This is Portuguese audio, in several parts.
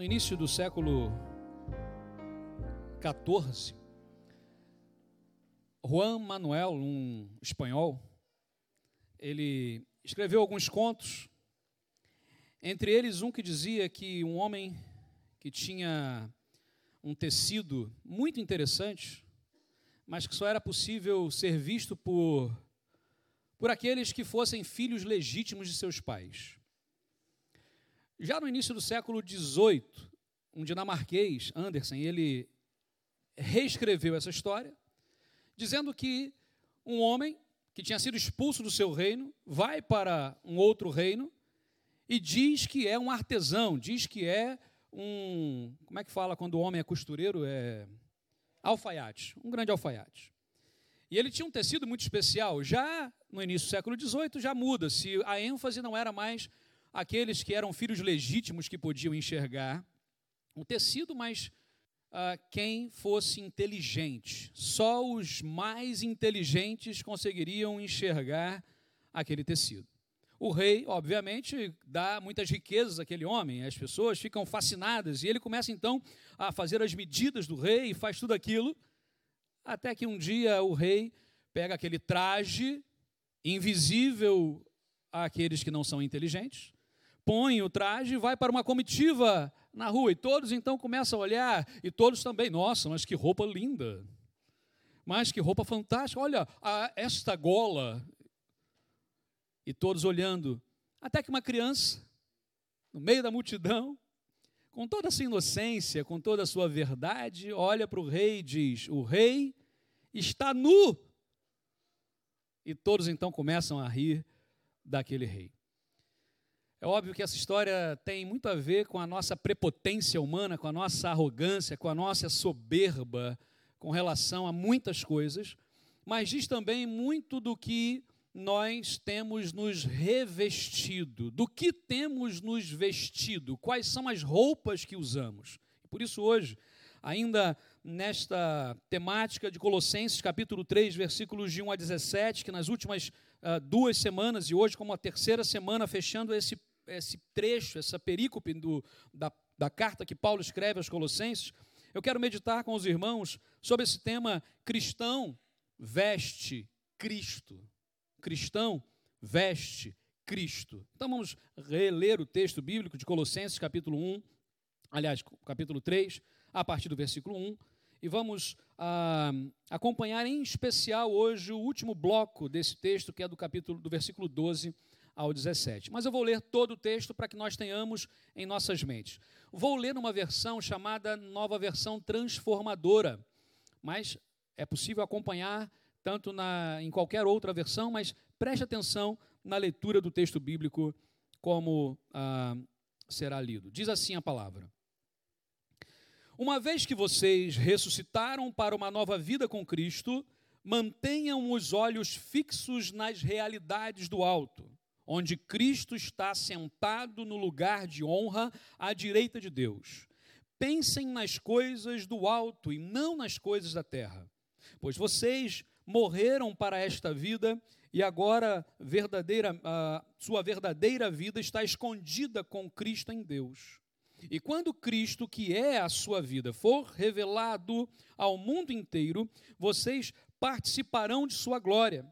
no início do século XIV, Juan Manuel, um espanhol, ele escreveu alguns contos, entre eles um que dizia que um homem que tinha um tecido muito interessante, mas que só era possível ser visto por, por aqueles que fossem filhos legítimos de seus pais. Já no início do século XVIII, um dinamarquês, Andersen, ele reescreveu essa história, dizendo que um homem que tinha sido expulso do seu reino vai para um outro reino e diz que é um artesão, diz que é um. Como é que fala quando o homem é costureiro? É. Alfaiate, um grande alfaiate. E ele tinha um tecido muito especial. Já no início do século XVIII já muda, se a ênfase não era mais aqueles que eram filhos legítimos que podiam enxergar o tecido, mas uh, quem fosse inteligente. Só os mais inteligentes conseguiriam enxergar aquele tecido. O rei, obviamente, dá muitas riquezas àquele homem, as pessoas ficam fascinadas, e ele começa então a fazer as medidas do rei e faz tudo aquilo, até que um dia o rei pega aquele traje invisível àqueles que não são inteligentes, põe o traje e vai para uma comitiva na rua. E todos então começam a olhar, e todos também, nossa, mas que roupa linda. Mas que roupa fantástica. Olha, a, esta gola. E todos olhando. Até que uma criança, no meio da multidão, com toda a sua inocência, com toda a sua verdade, olha para o rei e diz: O rei está nu. E todos então começam a rir daquele rei. É óbvio que essa história tem muito a ver com a nossa prepotência humana, com a nossa arrogância, com a nossa soberba com relação a muitas coisas, mas diz também muito do que nós temos nos revestido, do que temos nos vestido, quais são as roupas que usamos. Por isso, hoje, ainda nesta temática de Colossenses, capítulo 3, versículos de 1 a 17, que nas últimas uh, duas semanas e hoje, como a terceira semana, fechando esse esse trecho, essa perícope do, da, da carta que Paulo escreve aos Colossenses, eu quero meditar com os irmãos sobre esse tema cristão veste Cristo. Cristão veste Cristo. Então vamos reler o texto bíblico de Colossenses, capítulo 1, aliás, capítulo 3, a partir do versículo 1, e vamos ah, acompanhar em especial hoje o último bloco desse texto, que é do capítulo do versículo 12 ao 17. Mas eu vou ler todo o texto para que nós tenhamos em nossas mentes. Vou ler uma versão chamada Nova Versão Transformadora, mas é possível acompanhar tanto na, em qualquer outra versão, mas preste atenção na leitura do texto bíblico como ah, será lido. Diz assim a palavra. Uma vez que vocês ressuscitaram para uma nova vida com Cristo, mantenham os olhos fixos nas realidades do alto onde Cristo está sentado no lugar de honra à direita de Deus. Pensem nas coisas do alto e não nas coisas da terra, pois vocês morreram para esta vida e agora verdadeira, sua verdadeira vida está escondida com Cristo em Deus. E quando Cristo, que é a sua vida, for revelado ao mundo inteiro, vocês participarão de sua glória.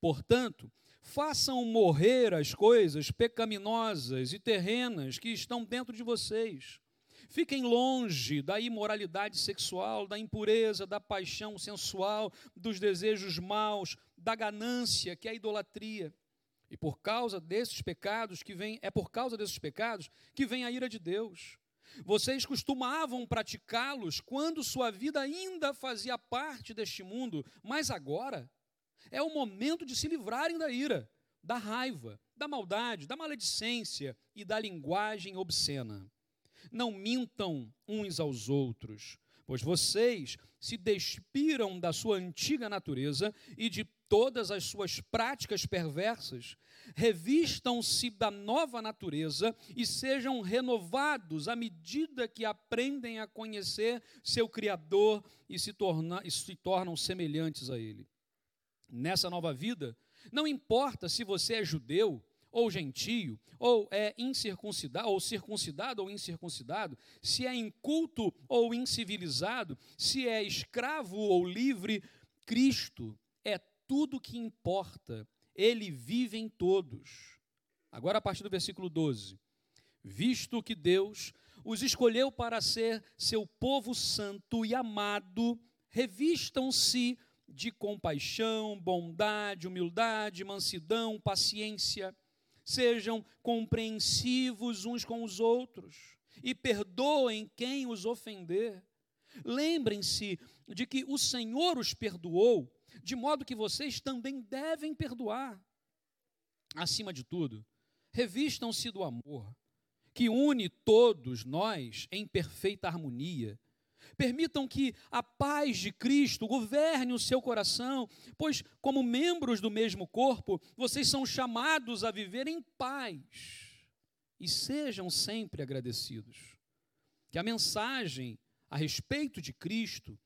Portanto, Façam morrer as coisas pecaminosas e terrenas que estão dentro de vocês. Fiquem longe da imoralidade sexual, da impureza, da paixão sensual, dos desejos maus, da ganância, que é a idolatria. E por causa desses pecados que vem, é por causa desses pecados que vem a ira de Deus. Vocês costumavam praticá-los quando sua vida ainda fazia parte deste mundo, mas agora é o momento de se livrarem da ira, da raiva, da maldade, da maledicência e da linguagem obscena. Não mintam uns aos outros, pois vocês se despiram da sua antiga natureza e de todas as suas práticas perversas. Revistam-se da nova natureza e sejam renovados à medida que aprendem a conhecer seu Criador e se, torna, e se tornam semelhantes a Ele nessa nova vida, não importa se você é judeu ou gentio, ou é incircuncidado, ou circuncidado ou incircuncidado, se é inculto ou incivilizado, se é escravo ou livre, Cristo é tudo que importa. Ele vive em todos. Agora, a partir do versículo 12: Visto que Deus os escolheu para ser seu povo santo e amado, revistam-se de compaixão, bondade, humildade, mansidão, paciência. Sejam compreensivos uns com os outros e perdoem quem os ofender. Lembrem-se de que o Senhor os perdoou, de modo que vocês também devem perdoar. Acima de tudo, revistam-se do amor, que une todos nós em perfeita harmonia Permitam que a paz de Cristo governe o seu coração, pois, como membros do mesmo corpo, vocês são chamados a viver em paz. E sejam sempre agradecidos. Que a mensagem a respeito de Cristo,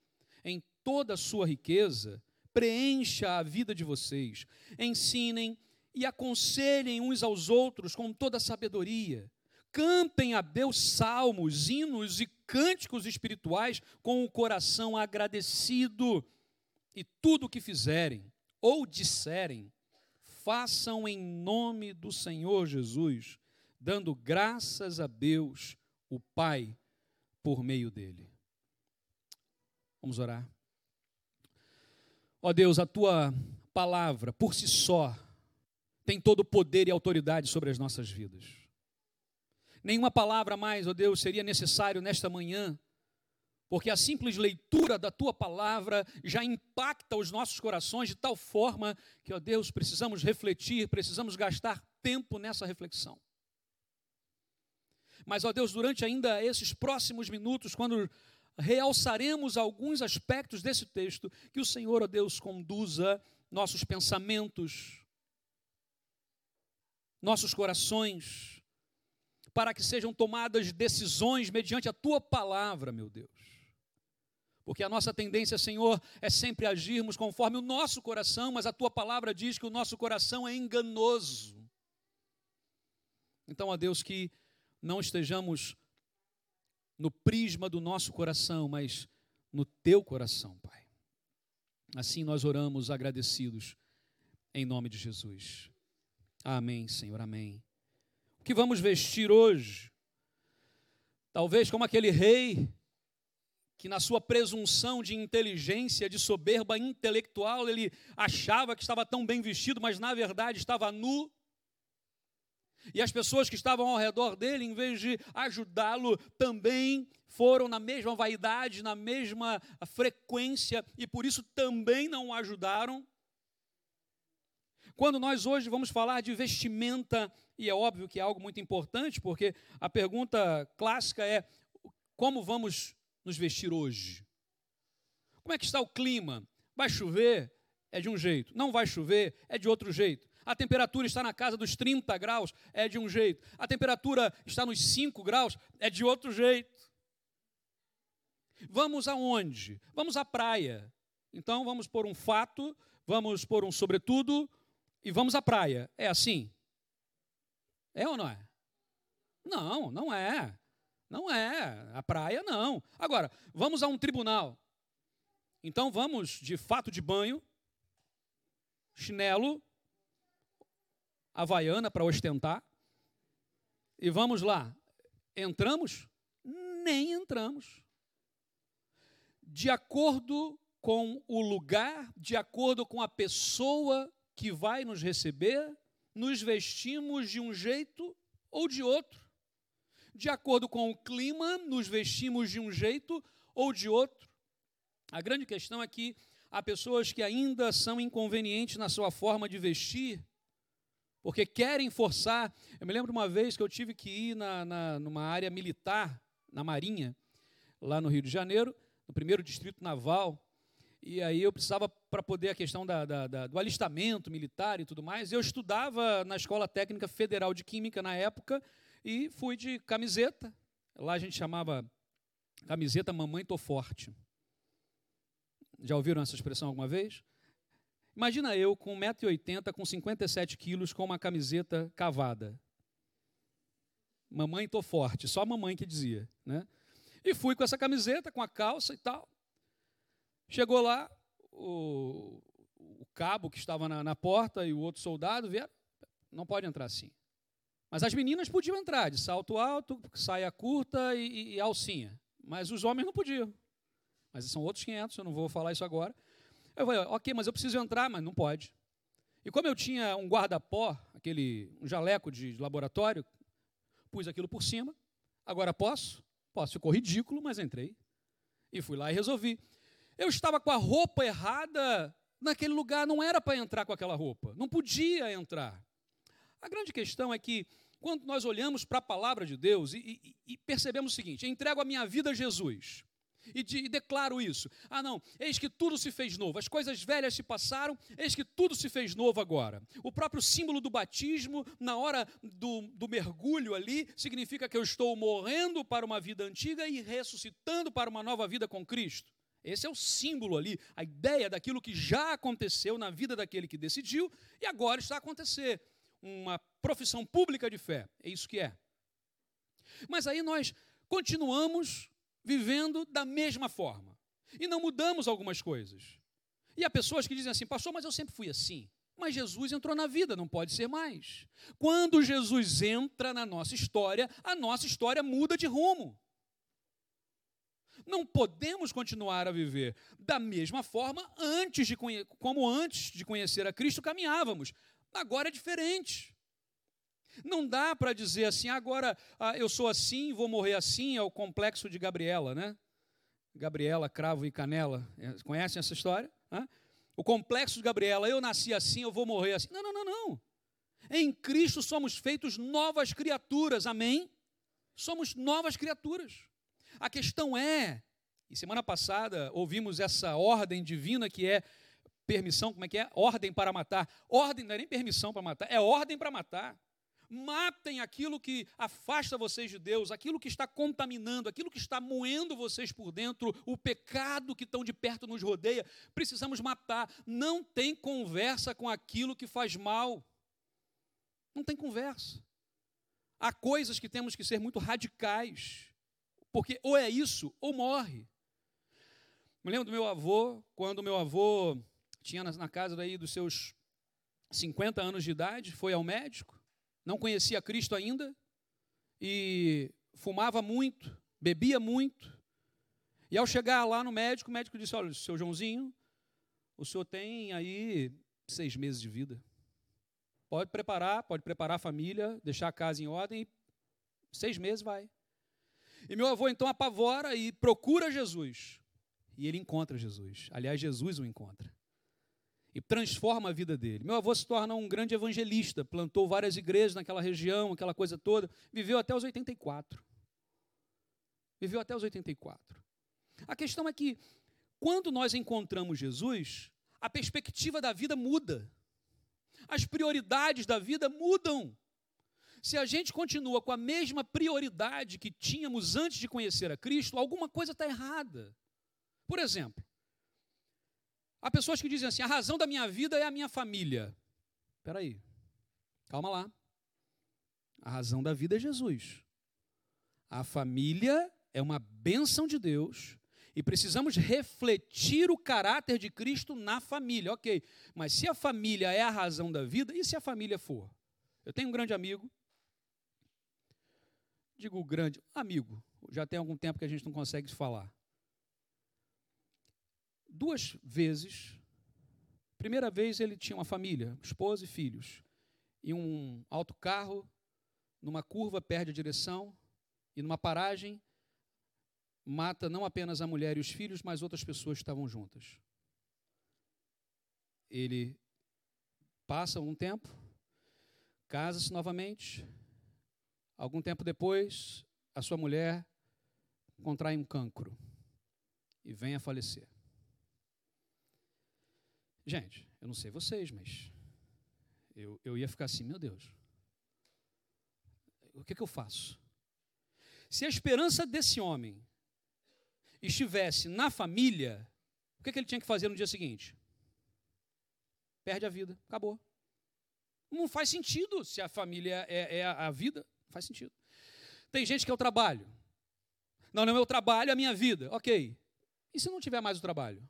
em toda a sua riqueza, preencha a vida de vocês. Ensinem e aconselhem uns aos outros com toda sabedoria cantem a Deus salmos, hinos e cânticos espirituais com o coração agradecido. E tudo o que fizerem ou disserem, façam em nome do Senhor Jesus, dando graças a Deus, o Pai, por meio dele. Vamos orar. Ó Deus, a tua palavra por si só tem todo o poder e autoridade sobre as nossas vidas. Nenhuma palavra mais, ó oh Deus, seria necessário nesta manhã, porque a simples leitura da tua palavra já impacta os nossos corações de tal forma que, ó Deus, precisamos refletir, precisamos gastar tempo nessa reflexão. Mas, ó Deus, durante ainda esses próximos minutos, quando realçaremos alguns aspectos desse texto, que o Senhor, ó Deus, conduza nossos pensamentos, nossos corações, para que sejam tomadas decisões mediante a tua palavra, meu Deus. Porque a nossa tendência, Senhor, é sempre agirmos conforme o nosso coração, mas a tua palavra diz que o nosso coração é enganoso. Então, ó Deus, que não estejamos no prisma do nosso coração, mas no teu coração, Pai. Assim nós oramos agradecidos em nome de Jesus. Amém, Senhor, amém que vamos vestir hoje. Talvez como aquele rei que, na sua presunção de inteligência, de soberba intelectual, ele achava que estava tão bem vestido, mas na verdade estava nu. E as pessoas que estavam ao redor dele, em vez de ajudá-lo, também foram na mesma vaidade, na mesma frequência, e por isso também não o ajudaram. Quando nós hoje vamos falar de vestimenta, e é óbvio que é algo muito importante, porque a pergunta clássica é: como vamos nos vestir hoje? Como é que está o clima? Vai chover? É de um jeito. Não vai chover? É de outro jeito. A temperatura está na casa dos 30 graus? É de um jeito. A temperatura está nos 5 graus? É de outro jeito. Vamos aonde? Vamos à praia. Então vamos pôr um fato, vamos pôr um sobretudo, e vamos à praia. É assim? É ou não é? Não, não é. Não é. A praia não. Agora, vamos a um tribunal. Então vamos de fato de banho, chinelo, havaiana para ostentar. E vamos lá. Entramos? Nem entramos. De acordo com o lugar, de acordo com a pessoa que vai nos receber, nos vestimos de um jeito ou de outro. De acordo com o clima, nos vestimos de um jeito ou de outro. A grande questão é que há pessoas que ainda são inconvenientes na sua forma de vestir, porque querem forçar. Eu me lembro uma vez que eu tive que ir na, na, numa área militar, na Marinha, lá no Rio de Janeiro, no primeiro distrito naval, e aí eu precisava, para poder a questão da, da, da, do alistamento militar e tudo mais, eu estudava na Escola Técnica Federal de Química na época e fui de camiseta. Lá a gente chamava camiseta Mamãe Tô Forte. Já ouviram essa expressão alguma vez? Imagina eu com 1,80m, com 57 quilos, com uma camiseta cavada. Mamãe, tô forte, só a mamãe que dizia, né? E fui com essa camiseta, com a calça e tal. Chegou lá, o, o cabo que estava na, na, porta e o outro soldado vieram, não pode entrar assim. Mas as meninas podiam entrar, de salto alto, saia curta e, e alcinha. Mas os homens não podiam. Mas são outros 500, eu não vou falar isso agora. Eu falei, ok, mas eu preciso entrar, mas não pode. E como eu tinha um guarda-pó, aquele um jaleco de laboratório, pus aquilo por cima. Agora posso? Posso. Ficou ridículo, mas entrei. E fui lá e resolvi. Eu estava com a roupa errada naquele lugar, não era para entrar com aquela roupa. Não podia entrar. A grande questão é que, quando nós olhamos para a palavra de Deus e, e, e percebemos o seguinte: entrego a minha vida a Jesus e, de, e, declaro isso. Ah, não, eis que tudo se fez novo, as coisas velhas se passaram, eis que tudo se fez novo agora. O próprio símbolo do batismo, na hora do, do mergulho ali, significa que eu estou morrendo para uma vida antiga e ressuscitando para uma nova vida com Cristo. Esse é o símbolo ali, a ideia daquilo que já aconteceu na vida daquele que decidiu e agora está a acontecer. Uma profissão pública de fé, é isso que é. Mas aí nós continuamos vivendo da mesma forma. E não mudamos algumas coisas. E há pessoas que dizem assim, pastor, mas eu sempre fui assim. Mas Jesus entrou na vida, não pode ser mais. Quando Jesus entra na nossa história, a nossa história muda de rumo. Não podemos continuar a viver da mesma forma antes de como antes de conhecer a Cristo caminhávamos. Agora é diferente. Não dá para dizer assim, agora ah, eu sou assim, vou morrer assim, é o complexo de Gabriela, né? Gabriela, cravo e canela. É, conhecem essa história? Hã? O complexo de Gabriela, eu nasci assim, eu vou morrer assim. Não, não, não, não. Em Cristo somos feitos novas criaturas, amém? Somos novas criaturas. A questão é, e semana passada ouvimos essa ordem divina que é permissão, como é que é? Ordem para matar. Ordem não é nem permissão para matar, é ordem para matar. Matem aquilo que afasta vocês de Deus, aquilo que está contaminando, aquilo que está moendo vocês por dentro, o pecado que tão de perto nos rodeia. Precisamos matar. Não tem conversa com aquilo que faz mal. Não tem conversa. Há coisas que temos que ser muito radicais, porque ou é isso ou morre. Me lembro do meu avô, quando meu avô tinha na casa daí dos seus 50 anos de idade, foi ao médico não conhecia Cristo ainda e fumava muito, bebia muito. E ao chegar lá no médico, o médico disse: Olha, seu Joãozinho, o senhor tem aí seis meses de vida. Pode preparar, pode preparar a família, deixar a casa em ordem, e seis meses vai. E meu avô então apavora e procura Jesus. E ele encontra Jesus. Aliás, Jesus o encontra e transforma a vida dele. Meu avô se torna um grande evangelista, plantou várias igrejas naquela região, aquela coisa toda, viveu até os 84. Viveu até os 84. A questão é que, quando nós encontramos Jesus, a perspectiva da vida muda. As prioridades da vida mudam. Se a gente continua com a mesma prioridade que tínhamos antes de conhecer a Cristo, alguma coisa está errada. Por exemplo, Há pessoas que dizem assim: a razão da minha vida é a minha família. Espera aí, calma lá. A razão da vida é Jesus. A família é uma bênção de Deus e precisamos refletir o caráter de Cristo na família, ok. Mas se a família é a razão da vida, e se a família for? Eu tenho um grande amigo, digo grande, amigo, já tem algum tempo que a gente não consegue falar duas vezes. Primeira vez ele tinha uma família, esposa e filhos, e um autocarro, numa curva, perde a direção, e numa paragem, mata não apenas a mulher e os filhos, mas outras pessoas que estavam juntas. Ele passa um tempo, casa-se novamente. Algum tempo depois, a sua mulher contrai um cancro e vem a falecer. Gente, eu não sei vocês, mas eu, eu ia ficar assim, meu Deus, o que, que eu faço? Se a esperança desse homem estivesse na família, o que, que ele tinha que fazer no dia seguinte? perde a vida, acabou. Não faz sentido se a família é, é a vida, faz sentido. Tem gente que é o trabalho. Não, não é o meu trabalho, é a minha vida. Ok. E se não tiver mais o trabalho?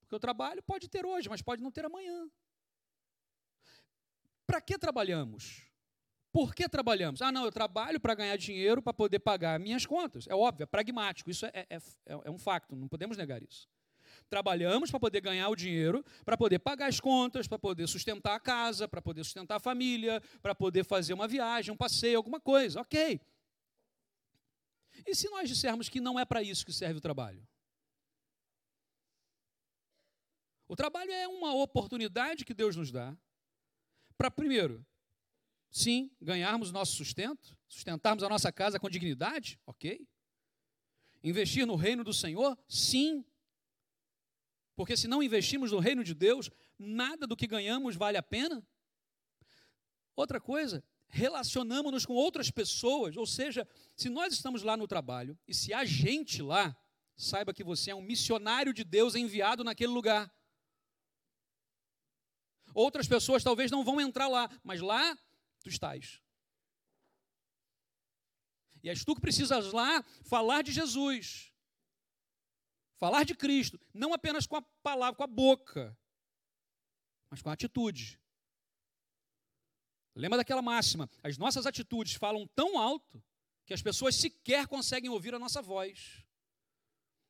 Porque o trabalho pode ter hoje, mas pode não ter amanhã. Para que trabalhamos? Por que trabalhamos? Ah, não, eu trabalho para ganhar dinheiro para poder pagar minhas contas. É óbvio, é pragmático, isso é, é, é, é um facto, não podemos negar isso. Trabalhamos para poder ganhar o dinheiro, para poder pagar as contas, para poder sustentar a casa, para poder sustentar a família, para poder fazer uma viagem, um passeio, alguma coisa. Ok. E se nós dissermos que não é para isso que serve o trabalho? O trabalho é uma oportunidade que Deus nos dá para, primeiro, Sim, ganharmos o nosso sustento, sustentarmos a nossa casa com dignidade, ok. Investir no reino do Senhor, sim. Porque se não investirmos no reino de Deus, nada do que ganhamos vale a pena. Outra coisa, relacionamos-nos com outras pessoas, ou seja, se nós estamos lá no trabalho e se há gente lá, saiba que você é um missionário de Deus enviado naquele lugar. Outras pessoas talvez não vão entrar lá, mas lá tu estás. E és tu que precisas lá falar de Jesus, falar de Cristo, não apenas com a palavra, com a boca, mas com a atitude. Lembra daquela máxima? As nossas atitudes falam tão alto que as pessoas sequer conseguem ouvir a nossa voz.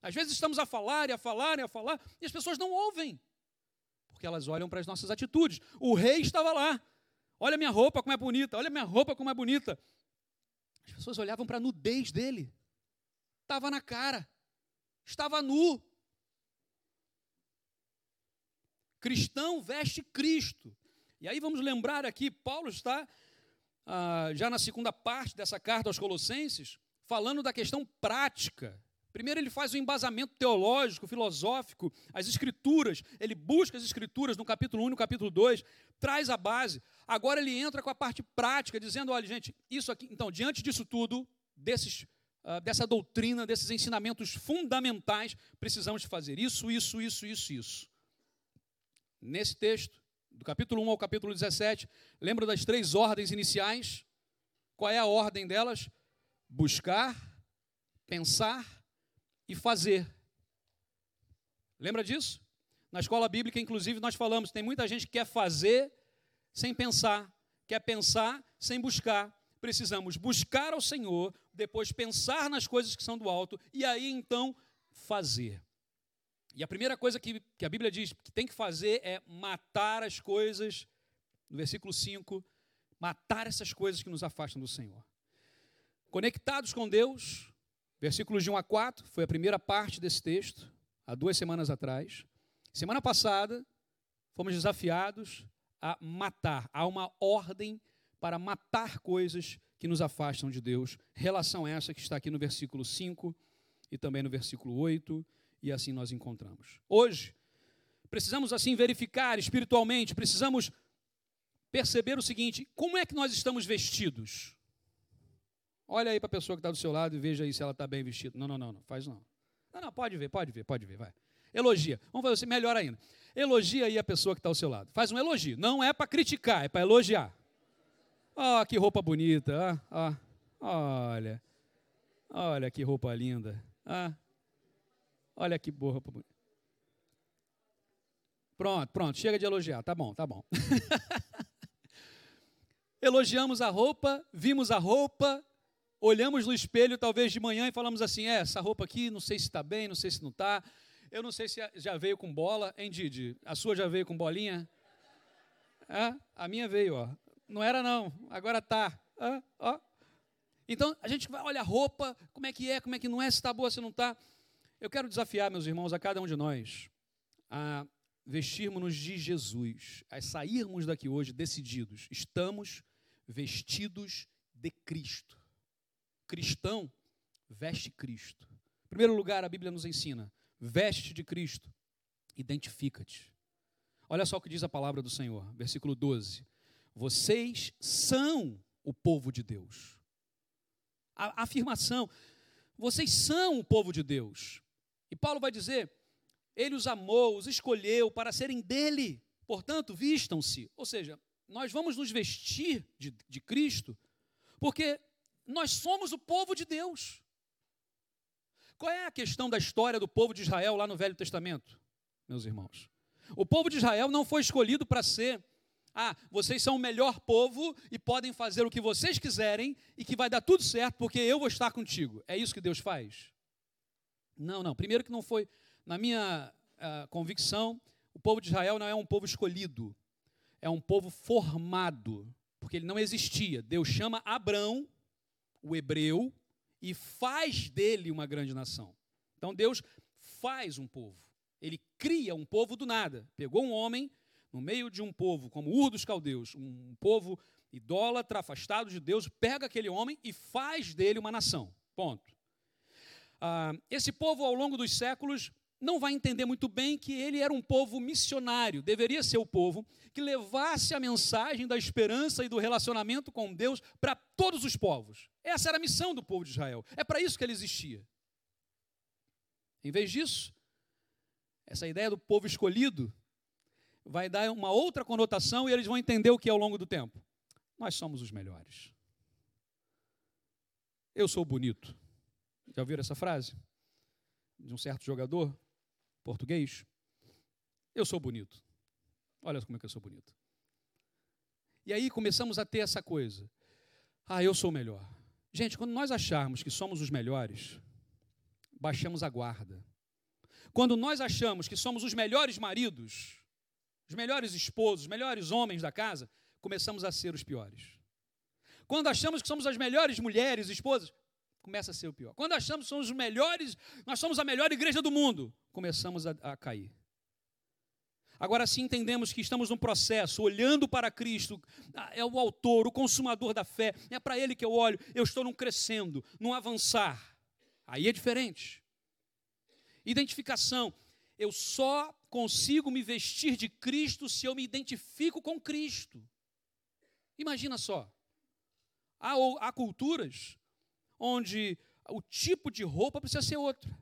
Às vezes estamos a falar e a falar e a falar e as pessoas não ouvem, porque elas olham para as nossas atitudes. O rei estava lá, Olha minha roupa como é bonita, olha minha roupa como é bonita. As pessoas olhavam para a nudez dele. Estava na cara. Estava nu. Cristão veste Cristo. E aí vamos lembrar aqui, Paulo está ah, já na segunda parte dessa carta aos Colossenses, falando da questão prática Primeiro, ele faz um embasamento teológico, filosófico, as escrituras, ele busca as escrituras no capítulo 1 e no capítulo 2, traz a base. Agora ele entra com a parte prática, dizendo: olha, gente, isso aqui. Então, diante disso tudo, desses, uh, dessa doutrina, desses ensinamentos fundamentais, precisamos fazer isso, isso, isso, isso, isso. Nesse texto, do capítulo 1 ao capítulo 17, lembra das três ordens iniciais? Qual é a ordem delas? Buscar, pensar e fazer. Lembra disso? Na escola bíblica, inclusive, nós falamos: tem muita gente que quer fazer sem pensar, quer pensar sem buscar. Precisamos buscar ao Senhor, depois pensar nas coisas que são do alto e aí então fazer. E a primeira coisa que, que a Bíblia diz que tem que fazer é matar as coisas, no versículo 5, matar essas coisas que nos afastam do Senhor. Conectados com Deus, Versículos de 1 a 4 foi a primeira parte desse texto, há duas semanas atrás. Semana passada, fomos desafiados a matar. Há uma ordem para matar coisas que nos afastam de Deus. Relação essa que está aqui no versículo 5 e também no versículo 8, e assim nós encontramos. Hoje, precisamos assim verificar espiritualmente, precisamos perceber o seguinte: como é que nós estamos vestidos? Olha aí para a pessoa que está do seu lado e veja aí se ela está bem vestida. Não, não, não, não, faz não. Não, não, pode ver, pode ver, pode ver, vai. Elogia. Vamos fazer assim, melhor ainda. Elogia aí a pessoa que está ao seu lado. Faz um elogio. Não é para criticar, é para elogiar. Oh, que roupa bonita. Ah, oh, olha. Olha que roupa linda. Ah, olha que boa roupa bonita. Pronto, pronto, chega de elogiar. Tá bom, tá bom. Elogiamos a roupa, vimos a roupa, olhamos no espelho talvez de manhã e falamos assim: é, essa roupa aqui, não sei se está bem, não sei se não está. Eu não sei se já veio com bola, hein, Didi? A sua já veio com bolinha? É, a minha veio, ó. Não era não, agora tá. É, ó. Então a gente vai, olha a roupa, como é que é, como é que não é, se está boa, se não está. Eu quero desafiar, meus irmãos, a cada um de nós a vestirmos-nos de Jesus, a sairmos daqui hoje decididos. Estamos vestidos de Cristo cristão veste Cristo. Em primeiro lugar, a Bíblia nos ensina: veste de Cristo, identifica-te. Olha só o que diz a palavra do Senhor, versículo 12: Vocês são o povo de Deus. A afirmação, vocês são o povo de Deus. E Paulo vai dizer: Ele os amou, os escolheu para serem dele, Portanto, vistam-se. Ou seja, nós vamos nos vestir de, de Cristo, porque nós somos o povo de Deus. Qual é a questão da história do povo de Israel lá no Velho Testamento, meus irmãos? O povo de Israel não foi escolhido para ser, ah, vocês são o melhor povo e podem fazer o que vocês quiserem e que vai dar tudo certo porque eu vou estar contigo. É isso que Deus faz? Não, não. Primeiro que não foi, na minha uh, convicção, o povo de Israel não é um povo escolhido, é um povo formado, porque ele não existia. Deus chama Abrão, o hebreu, e faz dele uma grande nação. Então Deus faz um povo. Ele cria um povo do nada. Pegou um homem no meio de um povo como Ur dos Caldeus, um povo idólatra, afastado de Deus, pega aquele homem e faz dele uma nação. Ponto. Ah, esse povo, ao longo dos séculos, não vai entender muito bem que ele era um povo missionário, deveria ser o povo que levasse a mensagem da esperança e do relacionamento com Deus para todos os povos. Essa era a missão do povo de Israel. É para isso que ele existia. Em vez disso, essa ideia do povo escolhido vai dar uma outra conotação e eles vão entender o que é ao longo do tempo. Nós somos os melhores. Eu sou bonito. Já ouviram essa frase? De um certo jogador? português. Eu sou bonito. Olha como é que eu sou bonito. E aí começamos a ter essa coisa. Ah, eu sou o melhor. Gente, quando nós acharmos que somos os melhores, baixamos a guarda. Quando nós achamos que somos os melhores maridos, os melhores esposos, os melhores homens da casa, começamos a ser os piores. Quando achamos que somos as melhores mulheres, esposas, começa a ser o pior. Quando achamos que somos os melhores, nós somos a melhor igreja do mundo, começamos a, a cair. Agora sim entendemos que estamos num processo, olhando para Cristo, ah, é o autor, o consumador da fé, é para Ele que eu olho, eu estou num crescendo, num avançar. Aí é diferente. Identificação, eu só consigo me vestir de Cristo se eu me identifico com Cristo. Imagina só, há, há culturas onde o tipo de roupa precisa ser outro.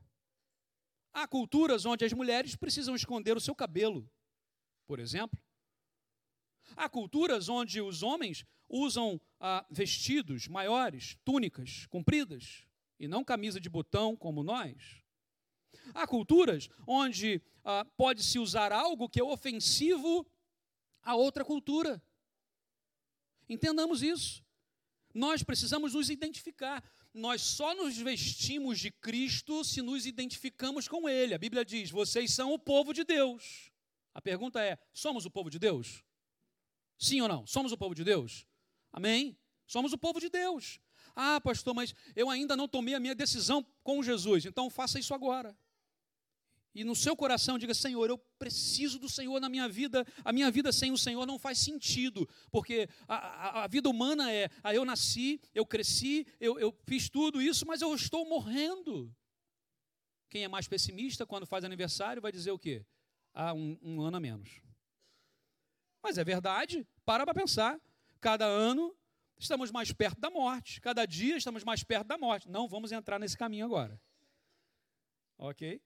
Há culturas onde as mulheres precisam esconder o seu cabelo, por exemplo. Há culturas onde os homens usam ah, vestidos maiores, túnicas compridas, e não camisa de botão como nós. Há culturas onde ah, pode-se usar algo que é ofensivo a outra cultura. Entendamos isso. Nós precisamos nos identificar nós só nos vestimos de Cristo se nos identificamos com Ele. A Bíblia diz: vocês são o povo de Deus. A pergunta é: somos o povo de Deus? Sim ou não? Somos o povo de Deus? Amém? Somos o povo de Deus. Ah, pastor, mas eu ainda não tomei a minha decisão com Jesus, então faça isso agora e no seu coração diga: Senhor, eu preciso do Senhor na minha vida, a minha vida sem o Senhor não faz sentido, porque a, a, a vida humana é: ah, eu nasci, eu cresci, eu, eu fiz tudo isso, mas eu estou morrendo. Quem é mais pessimista quando faz aniversário vai dizer o quê? Ah, um, um ano a menos. Mas é verdade, para para pensar. Cada ano estamos mais perto da morte, cada dia estamos mais perto da morte. Não vamos entrar nesse caminho agora. Ok?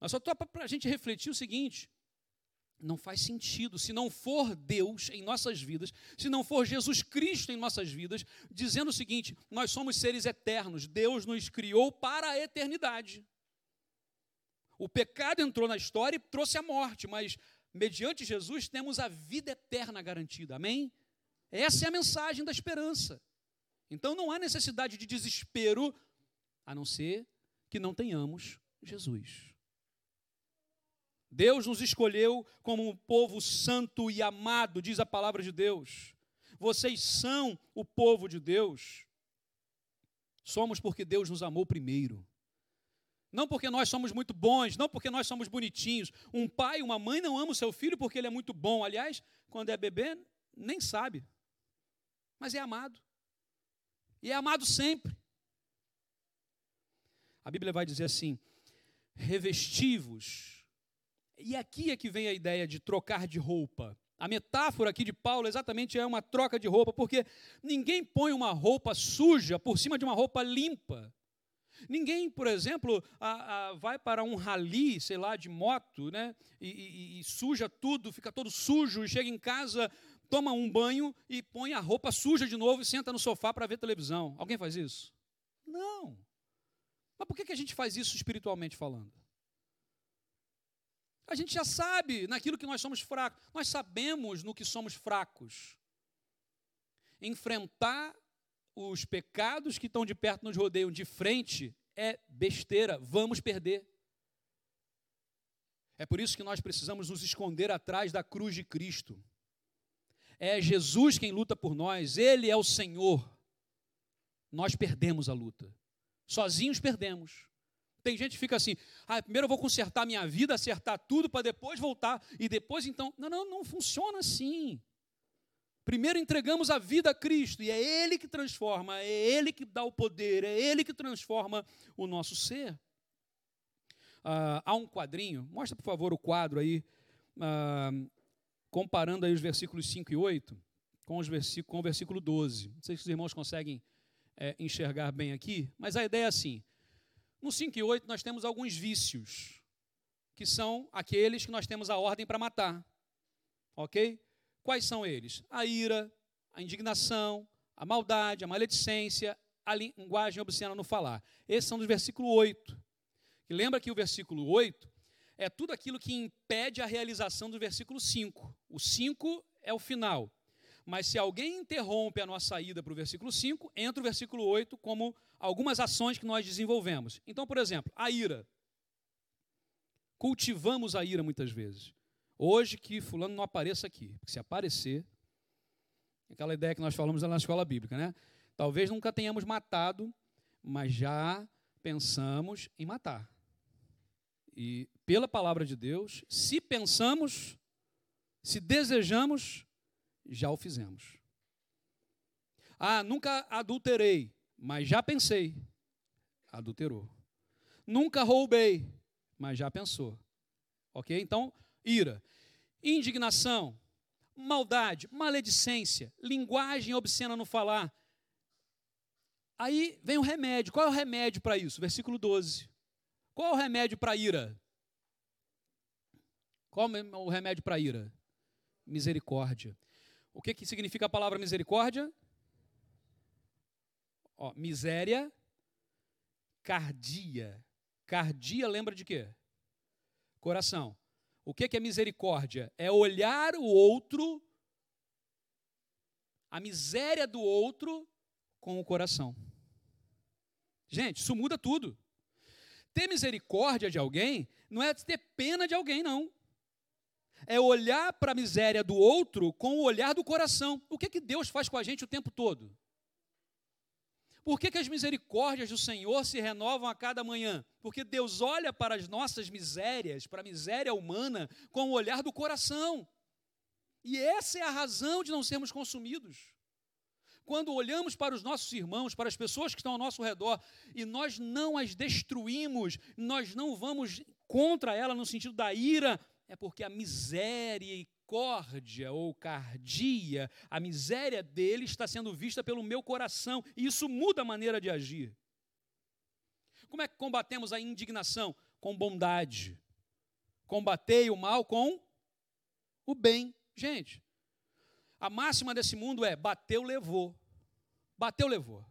Mas só para a gente refletir o seguinte: não faz sentido se não for Deus em nossas vidas, se não for Jesus Cristo em nossas vidas, dizendo o seguinte: nós somos seres eternos, Deus nos criou para a eternidade. O pecado entrou na história e trouxe a morte, mas mediante Jesus temos a vida eterna garantida, amém? Essa é a mensagem da esperança. Então não há necessidade de desespero, a não ser que não tenhamos Jesus. Deus nos escolheu como um povo santo e amado, diz a palavra de Deus. Vocês são o povo de Deus. Somos porque Deus nos amou primeiro. Não porque nós somos muito bons, não porque nós somos bonitinhos. Um pai, uma mãe não ama o seu filho porque ele é muito bom. Aliás, quando é bebê, nem sabe. Mas é amado. E é amado sempre. A Bíblia vai dizer assim: revestivos e aqui é que vem a ideia de trocar de roupa. A metáfora aqui de Paulo exatamente é uma troca de roupa, porque ninguém põe uma roupa suja por cima de uma roupa limpa. Ninguém, por exemplo, a, a, vai para um rally, sei lá, de moto, né? E, e, e, suja tudo, fica todo sujo, e chega em casa, toma um banho e põe a roupa suja de novo e senta no sofá para ver televisão. Alguém faz isso? Não. Mas por que, a gente faz isso espiritualmente falando? A gente já sabe naquilo que nós somos fracos. Nós sabemos no que somos fracos. Enfrentar os pecados que estão de perto nos rodeiam de frente é besteira, vamos perder. É por isso que nós precisamos nos esconder atrás da cruz de Cristo. É Jesus quem luta por nós, Ele é o Senhor. Nós perdemos a luta. Sozinhos perdemos. Tem gente que fica assim, ah, primeiro eu vou consertar minha vida, acertar tudo, para depois voltar, e depois então. Não, não, não funciona assim. Primeiro entregamos a vida a Cristo e é Ele que transforma, é Ele que dá o poder, é Ele que transforma o nosso ser. Ah, há um quadrinho, mostra por favor o quadro aí, ah, comparando aí os versículos 5 e 8 com, os versículos, com o versículo 12. Não sei se os irmãos conseguem é, enxergar bem aqui, mas a ideia é assim: no 5 e 8 nós temos alguns vícios, que são aqueles que nós temos a ordem para matar, ok? Quais são eles? A ira, a indignação, a maldade, a maledicência, a linguagem obscena no falar. Esses são dos versículo 8. E lembra que o versículo 8 é tudo aquilo que impede a realização do versículo 5. O 5 é o final. Mas se alguém interrompe a nossa ida para o versículo 5, entra o versículo 8 como algumas ações que nós desenvolvemos. Então, por exemplo, a ira. Cultivamos a ira muitas vezes. Hoje que fulano não apareça aqui, porque se aparecer, aquela ideia que nós falamos na escola bíblica, né? Talvez nunca tenhamos matado, mas já pensamos em matar. E pela palavra de Deus, se pensamos, se desejamos, já o fizemos. Ah, nunca adulterei, mas já pensei. Adulterou. Nunca roubei, mas já pensou. Ok? Então, ira, indignação, maldade, maledicência, linguagem obscena no falar. Aí vem o remédio. Qual é o remédio para isso? Versículo 12. Qual é o remédio para ira? Qual é o remédio para ira? Misericórdia. O que, que significa a palavra misericórdia? Ó, miséria, cardia. Cardia lembra de quê? Coração. O que é misericórdia? É olhar o outro, a miséria do outro, com o coração. Gente, isso muda tudo. Ter misericórdia de alguém não é ter pena de alguém, não. É olhar para a miséria do outro com o olhar do coração. O que, que Deus faz com a gente o tempo todo? Por que, que as misericórdias do Senhor se renovam a cada manhã? Porque Deus olha para as nossas misérias, para a miséria humana, com o olhar do coração. E essa é a razão de não sermos consumidos. Quando olhamos para os nossos irmãos, para as pessoas que estão ao nosso redor, e nós não as destruímos, nós não vamos contra ela no sentido da ira, é porque a miséria misericórdia ou cardia, a miséria dele está sendo vista pelo meu coração, e isso muda a maneira de agir. Como é que combatemos a indignação? Com bondade. Combatei o mal com o bem. Gente, a máxima desse mundo é bateu, levou. Bateu, levou.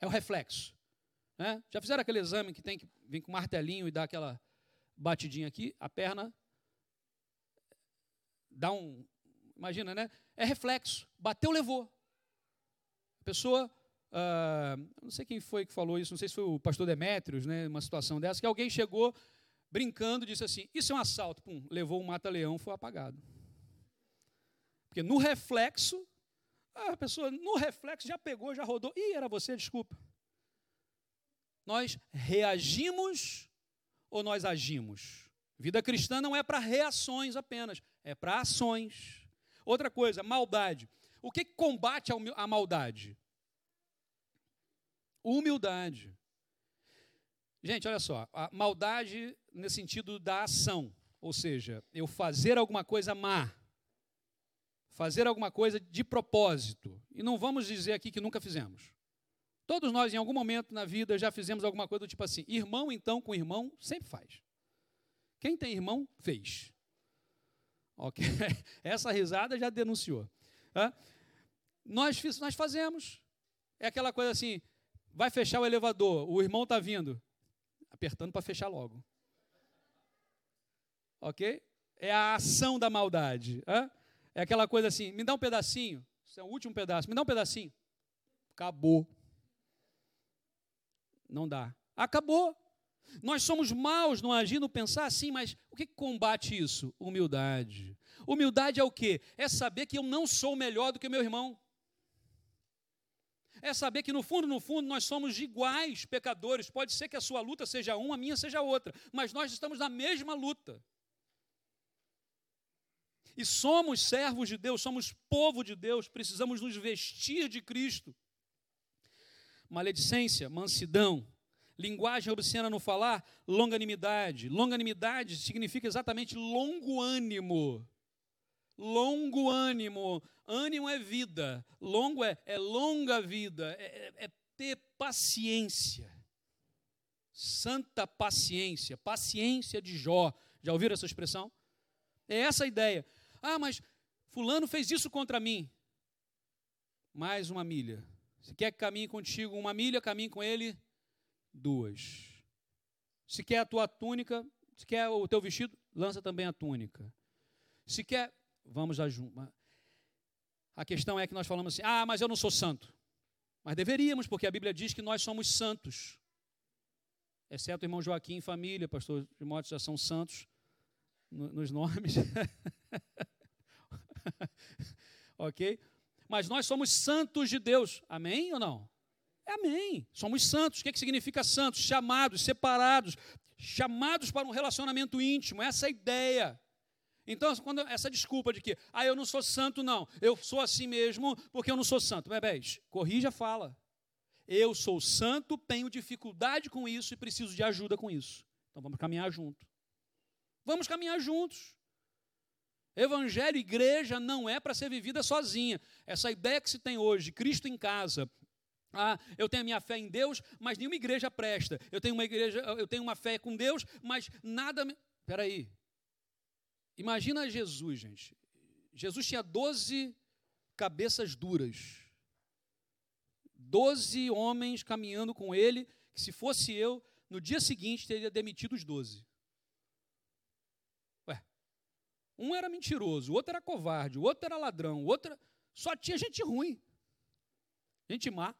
É o reflexo. Né? Já fizeram aquele exame que tem que vir com martelinho e dar aquela batidinha aqui? A perna dá um. Imagina, né? É reflexo. Bateu, levou. A pessoa. Uh, não sei quem foi que falou isso, não sei se foi o pastor Demétrios, né? Uma situação dessa, que alguém chegou brincando disse assim: Isso é um assalto. Pum, levou um mata-leão, foi apagado. Porque no reflexo, a pessoa no reflexo já pegou, já rodou. Ih, era você, desculpa. Nós reagimos ou nós agimos? Vida cristã não é para reações apenas, é para ações. Outra coisa, maldade. O que combate a maldade? Humildade. Gente, olha só, a maldade nesse sentido da ação, ou seja, eu fazer alguma coisa má, fazer alguma coisa de propósito. E não vamos dizer aqui que nunca fizemos. Todos nós, em algum momento na vida, já fizemos alguma coisa do tipo assim: irmão, então, com irmão, sempre faz. Quem tem irmão, fez. Ok? Essa risada já denunciou. Nós, nós fazemos. É aquela coisa assim: vai fechar o elevador, o irmão está vindo, apertando para fechar logo. Ok? É a ação da maldade. É aquela coisa assim: me dá um pedacinho, isso é o último pedaço, me dá um pedacinho. Acabou. Não dá. Acabou. Nós somos maus no agir, no pensar assim, mas o que combate isso? Humildade. Humildade é o quê? É saber que eu não sou melhor do que meu irmão. É saber que no fundo, no fundo, nós somos iguais pecadores. Pode ser que a sua luta seja uma, a minha seja outra, mas nós estamos na mesma luta. E somos servos de Deus, somos povo de Deus, precisamos nos vestir de Cristo. Maledicência, mansidão, linguagem obscena no falar, longanimidade. Longanimidade significa exatamente longo ânimo. Longo ânimo. Ânimo é vida. Longo é, é longa vida. É, é, é ter paciência. Santa paciência. Paciência de Jó. Já ouviram essa expressão? É essa a ideia. Ah, mas Fulano fez isso contra mim. Mais uma milha. Se quer que caminhe contigo uma milha, caminhe com ele duas. Se quer a tua túnica, se quer o teu vestido, lança também a túnica. Se quer, vamos a junto. A questão é que nós falamos assim: ah, mas eu não sou santo. Mas deveríamos, porque a Bíblia diz que nós somos santos. Exceto o irmão Joaquim e família, pastor Timóteo já são santos nos nomes. ok? Mas nós somos santos de Deus. Amém ou não? Amém. Somos santos. O que, é que significa santos? Chamados, separados, chamados para um relacionamento íntimo. Essa é a ideia. Então, quando essa desculpa de que, ah, eu não sou santo, não, eu sou assim mesmo porque eu não sou santo. Bebês, corrija a fala. Eu sou santo, tenho dificuldade com isso e preciso de ajuda com isso. Então vamos caminhar junto. Vamos caminhar juntos. Evangelho, igreja, não é para ser vivida sozinha. Essa ideia que se tem hoje, Cristo em casa, ah, eu tenho a minha fé em Deus, mas nenhuma igreja presta. Eu tenho uma igreja, eu tenho uma fé com Deus, mas nada. Espera aí. Imagina Jesus, gente. Jesus tinha 12 cabeças duras. Doze homens caminhando com ele, que se fosse eu, no dia seguinte teria demitido os doze. Um era mentiroso, o outro era covarde, o outro era ladrão, o outro só tinha gente ruim, gente má.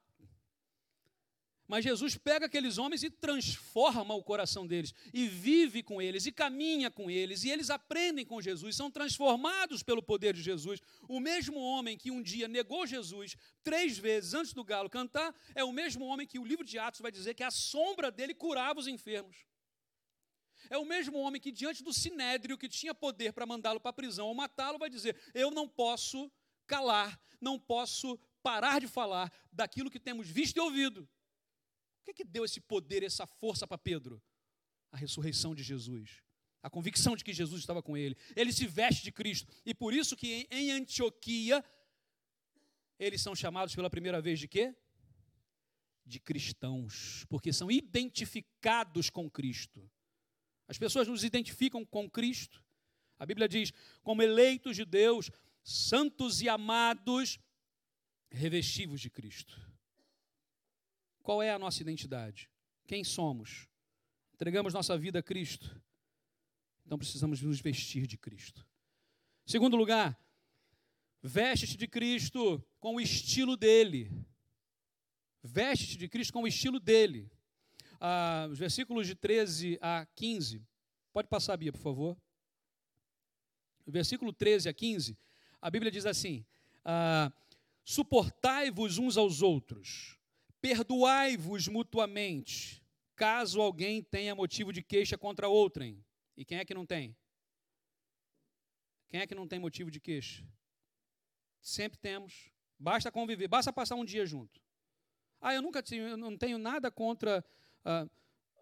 Mas Jesus pega aqueles homens e transforma o coração deles, e vive com eles, e caminha com eles, e eles aprendem com Jesus, são transformados pelo poder de Jesus. O mesmo homem que um dia negou Jesus três vezes antes do galo cantar, é o mesmo homem que o livro de Atos vai dizer que a sombra dele curava os enfermos. É o mesmo homem que, diante do sinédrio, que tinha poder para mandá-lo para a prisão ou matá-lo, vai dizer: Eu não posso calar, não posso parar de falar daquilo que temos visto e ouvido. O que, é que deu esse poder, essa força para Pedro? A ressurreição de Jesus. A convicção de que Jesus estava com ele. Ele se veste de Cristo. E por isso que em Antioquia, eles são chamados pela primeira vez de quê? De cristãos. Porque são identificados com Cristo. As pessoas nos identificam com Cristo. A Bíblia diz: como eleitos de Deus, santos e amados, revestivos de Cristo. Qual é a nossa identidade? Quem somos? Entregamos nossa vida a Cristo. Então precisamos nos vestir de Cristo. Segundo lugar, veste-te de Cristo com o estilo dele. Veste-te de Cristo com o estilo dele ah, os versículos de 13 a 15. Pode passar, Bia, por favor. versículo 13 a 15, a Bíblia diz assim: ah, Suportai-vos uns aos outros, perdoai-vos mutuamente, caso alguém tenha motivo de queixa contra outrem. E quem é que não tem? Quem é que não tem motivo de queixa? Sempre temos. Basta conviver, basta passar um dia junto. Ah, eu nunca tive, eu não tenho nada contra ah,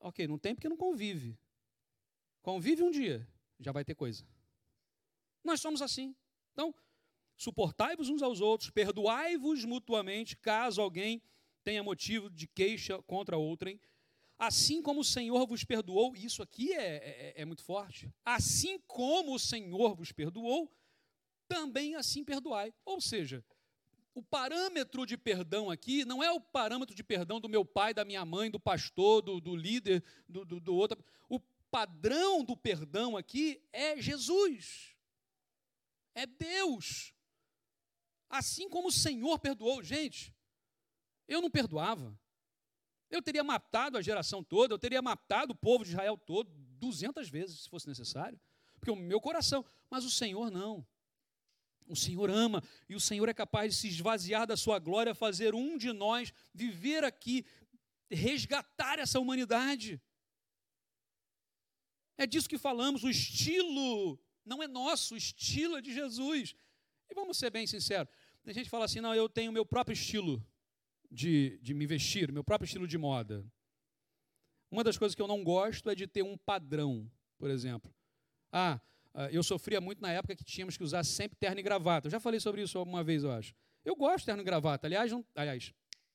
ok, não tem porque não convive. Convive um dia, já vai ter coisa. Nós somos assim. Então, suportai-vos uns aos outros, perdoai-vos mutuamente, caso alguém tenha motivo de queixa contra outrem, assim como o Senhor vos perdoou, e isso aqui é, é, é muito forte, assim como o Senhor vos perdoou, também assim perdoai. Ou seja, o parâmetro de perdão aqui não é o parâmetro de perdão do meu pai, da minha mãe, do pastor, do, do líder, do, do, do outro. O padrão do perdão aqui é Jesus, é Deus. Assim como o Senhor perdoou, gente, eu não perdoava. Eu teria matado a geração toda, eu teria matado o povo de Israel todo, duzentas vezes, se fosse necessário, porque o meu coração, mas o Senhor não. O Senhor ama e o Senhor é capaz de se esvaziar da sua glória, fazer um de nós viver aqui, resgatar essa humanidade. É disso que falamos, o estilo não é nosso, o estilo é de Jesus. E vamos ser bem sinceros, tem gente fala assim, não, eu tenho meu próprio estilo de, de me vestir, meu próprio estilo de moda. Uma das coisas que eu não gosto é de ter um padrão, por exemplo. Ah eu sofria muito na época que tínhamos que usar sempre terno e gravata. Eu já falei sobre isso alguma vez, eu acho. Eu gosto de terno e gravata. Aliás, não, aliás,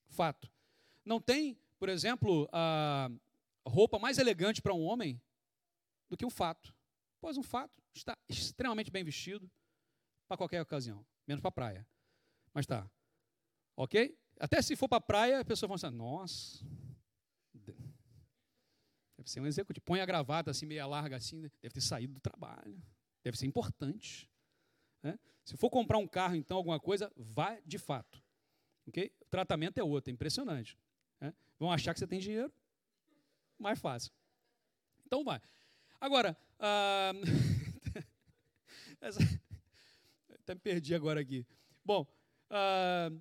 fato. Não tem, por exemplo, a roupa mais elegante para um homem do que o fato. Pois um fato está extremamente bem vestido para qualquer ocasião, menos para a praia. Mas tá. Ok? Até se for para a praia, a pessoa vai pensar, nossa, deve ser um executivo. Põe a gravata assim, meia larga assim, deve ter saído do trabalho. Deve ser importante. Né? Se for comprar um carro, então, alguma coisa, vá de fato. ok? O tratamento é outro, é impressionante. Né? Vão achar que você tem dinheiro, mais fácil. Então vai. Agora, ah, essa... até me perdi agora aqui. Bom, ah,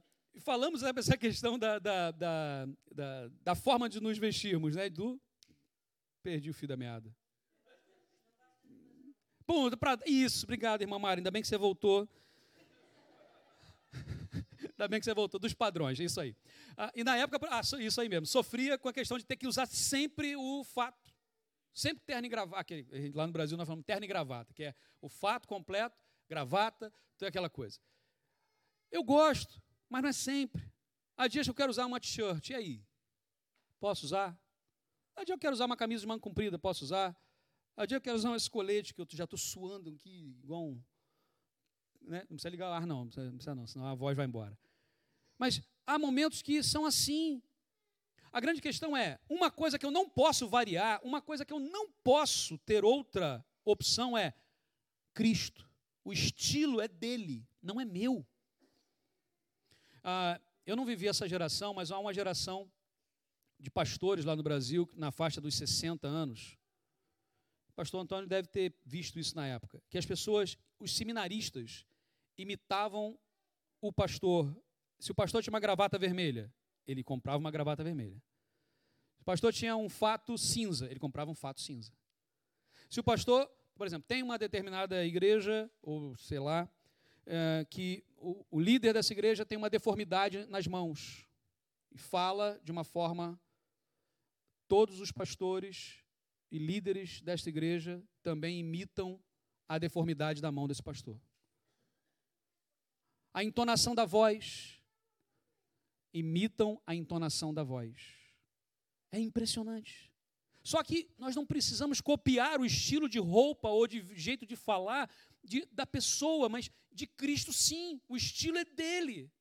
falamos sobre essa questão da, da, da, da forma de nos vestirmos, né? Do. Perdi o fio da meada. Ponto, pra... Isso, obrigado, irmã Mara. Ainda bem que você voltou. Ainda bem que você voltou. Dos padrões, é isso aí. Ah, e na época, ah, isso aí mesmo, sofria com a questão de ter que usar sempre o fato. Sempre terno e gravata. Lá no Brasil nós falamos terno e gravata, que é o fato completo, gravata, toda aquela coisa. Eu gosto, mas não é sempre. Há dias que eu quero usar uma t-shirt, e aí? Posso usar? Há dias eu quero usar uma camisa de manga comprida, posso usar? Há dia eu quero usar um escolete, que eu já estou suando aqui, igual um. Né? Não precisa ligar o ar, não, não precisa, não precisa não, senão a voz vai embora. Mas há momentos que são assim. A grande questão é: uma coisa que eu não posso variar, uma coisa que eu não posso ter outra opção é Cristo. O estilo é dele, não é meu. Ah, eu não vivi essa geração, mas há uma geração de pastores lá no Brasil, na faixa dos 60 anos. O pastor Antônio deve ter visto isso na época, que as pessoas, os seminaristas, imitavam o pastor. Se o pastor tinha uma gravata vermelha, ele comprava uma gravata vermelha. Se o pastor tinha um fato cinza, ele comprava um fato cinza. Se o pastor, por exemplo, tem uma determinada igreja, ou sei lá, é, que o, o líder dessa igreja tem uma deformidade nas mãos e fala de uma forma. Todos os pastores e líderes desta igreja também imitam a deformidade da mão desse pastor. A entonação da voz, imitam a entonação da voz. É impressionante. Só que nós não precisamos copiar o estilo de roupa ou de jeito de falar de, da pessoa, mas de Cristo sim. O estilo é dele.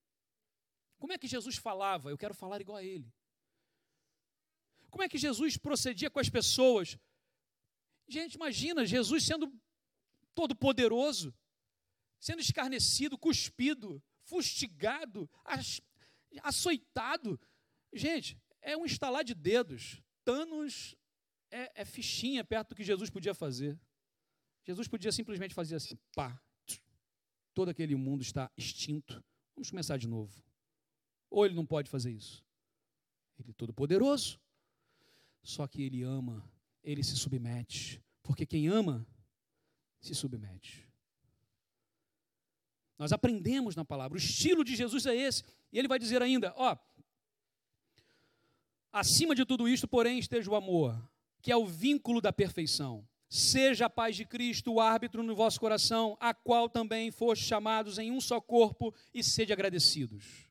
Como é que Jesus falava? Eu quero falar igual a ele. Como é que Jesus procedia com as pessoas? Gente, imagina Jesus sendo todo poderoso, sendo escarnecido, cuspido, fustigado, açoitado. Gente, é um estalar de dedos. Thanos é, é fichinha perto do que Jesus podia fazer. Jesus podia simplesmente fazer assim, pá, todo aquele mundo está extinto. Vamos começar de novo. Ou ele não pode fazer isso? Ele é todo poderoso. Só que ele ama, ele se submete. Porque quem ama, se submete. Nós aprendemos na palavra. O estilo de Jesus é esse. E ele vai dizer ainda: ó, acima de tudo isto, porém, esteja o amor, que é o vínculo da perfeição. Seja a paz de Cristo o árbitro no vosso coração, a qual também foste chamados em um só corpo, e sede agradecidos.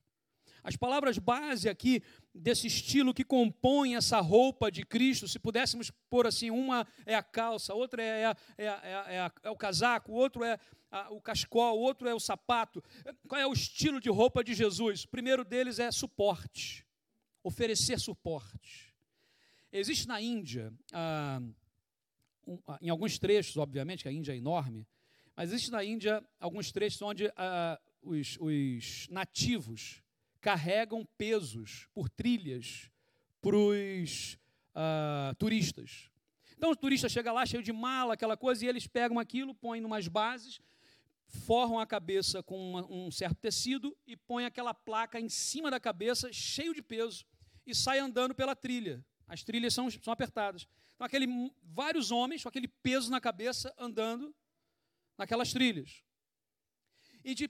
As palavras base aqui desse estilo que compõe essa roupa de Cristo, se pudéssemos pôr assim, uma é a calça, outra é, a, é, a, é, a, é o casaco, outro é o cachecol, outro é o sapato. Qual é o estilo de roupa de Jesus? O primeiro deles é suporte, oferecer suporte. Existe na Índia, ah, um, em alguns trechos, obviamente, que a Índia é enorme, mas existe na Índia alguns trechos onde ah, os, os nativos carregam pesos por trilhas para os uh, turistas. Então o turista chega lá cheio de mala, aquela coisa, e eles pegam aquilo, põem umas bases, forram a cabeça com uma, um certo tecido e põem aquela placa em cima da cabeça, cheio de peso, e sai andando pela trilha. As trilhas são, são apertadas. Então, aquele, vários homens com aquele peso na cabeça andando naquelas trilhas. E de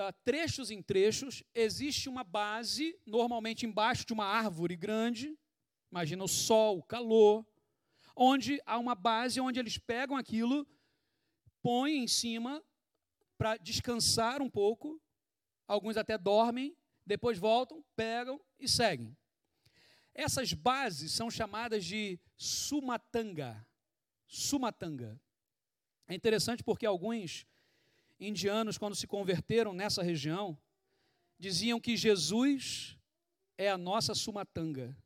uh, trechos em trechos, existe uma base, normalmente embaixo de uma árvore grande, imagina o sol, o calor, onde há uma base onde eles pegam aquilo, põem em cima para descansar um pouco, alguns até dormem, depois voltam, pegam e seguem. Essas bases são chamadas de sumatanga. Sumatanga. É interessante porque alguns indianos, quando se converteram nessa região, diziam que Jesus é a nossa sumatanga.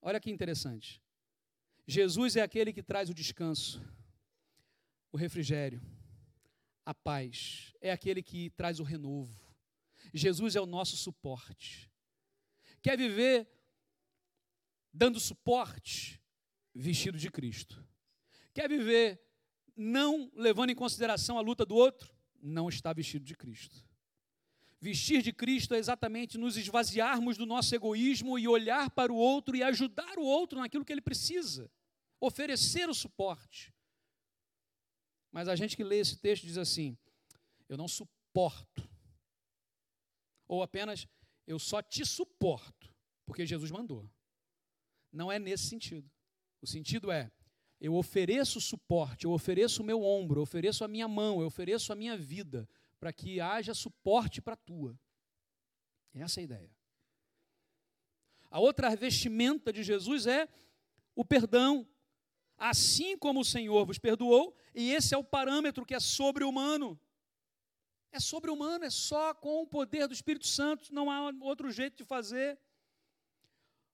Olha que interessante. Jesus é aquele que traz o descanso, o refrigério, a paz. É aquele que traz o renovo. Jesus é o nosso suporte. Quer viver dando suporte? Vestido de Cristo. Quer viver não levando em consideração a luta do outro, não está vestido de Cristo. Vestir de Cristo é exatamente nos esvaziarmos do nosso egoísmo e olhar para o outro e ajudar o outro naquilo que ele precisa, oferecer o suporte. Mas a gente que lê esse texto diz assim: eu não suporto, ou apenas eu só te suporto, porque Jesus mandou. Não é nesse sentido. O sentido é eu ofereço suporte, eu ofereço o meu ombro, eu ofereço a minha mão, eu ofereço a minha vida, para que haja suporte para a tua. Essa é a ideia. A outra vestimenta de Jesus é o perdão. Assim como o Senhor vos perdoou, e esse é o parâmetro que é sobre-humano. É sobre-humano, é só com o poder do Espírito Santo, não há outro jeito de fazer.